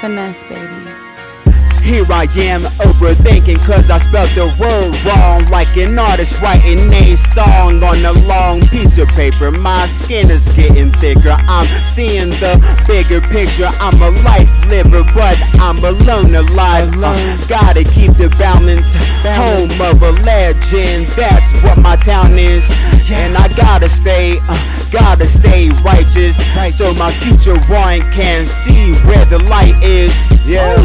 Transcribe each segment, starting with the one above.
Finesse, baby. Here I am overthinking cause I spelled the word wrong Like an artist writing a song on a long piece of paper. My skin is getting thicker, I'm seeing the bigger picture. I'm a life liver but I'm alone alive. Uh, Gotta keep the balance, home of a legend That's what my town is. And I gotta stay, uh, gotta stay righteous. So my future one can see where the light is. Yeah.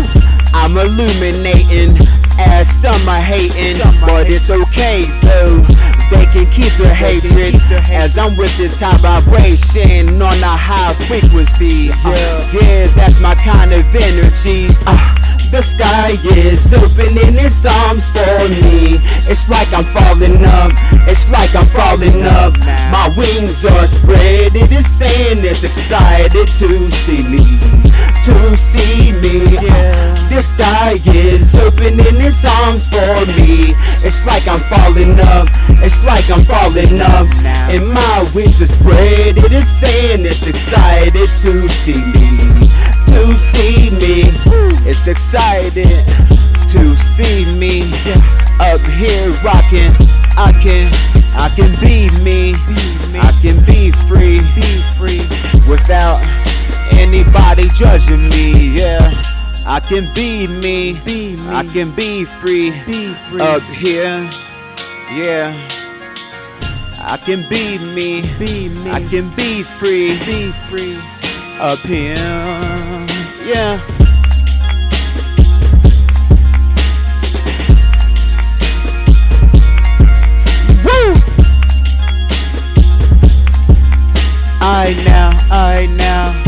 I'm illuminating as some are hating, but it's okay though. They can keep the hatred. as I'm with this high vibration on a high frequency. Uh, yeah, that's my kind of energy. Uh, the sky is opening its arms for me. It's like I'm falling up. It's like I'm falling up. My wings are spread. It is saying it's excited to see me. To see me. The sky is opening its arms for me. It's like I'm falling up. It's like I'm falling up. And my wings are spread. It is saying it's excited to see me. To see me. Exciting to see me up here rocking. I can, I can be me. I can be free, be free without anybody judging me. Yeah. I can be me, be me. I can be free, be free up here. Yeah. I can be me, be me. I can be free, be free up here. Yeah. I now, I now,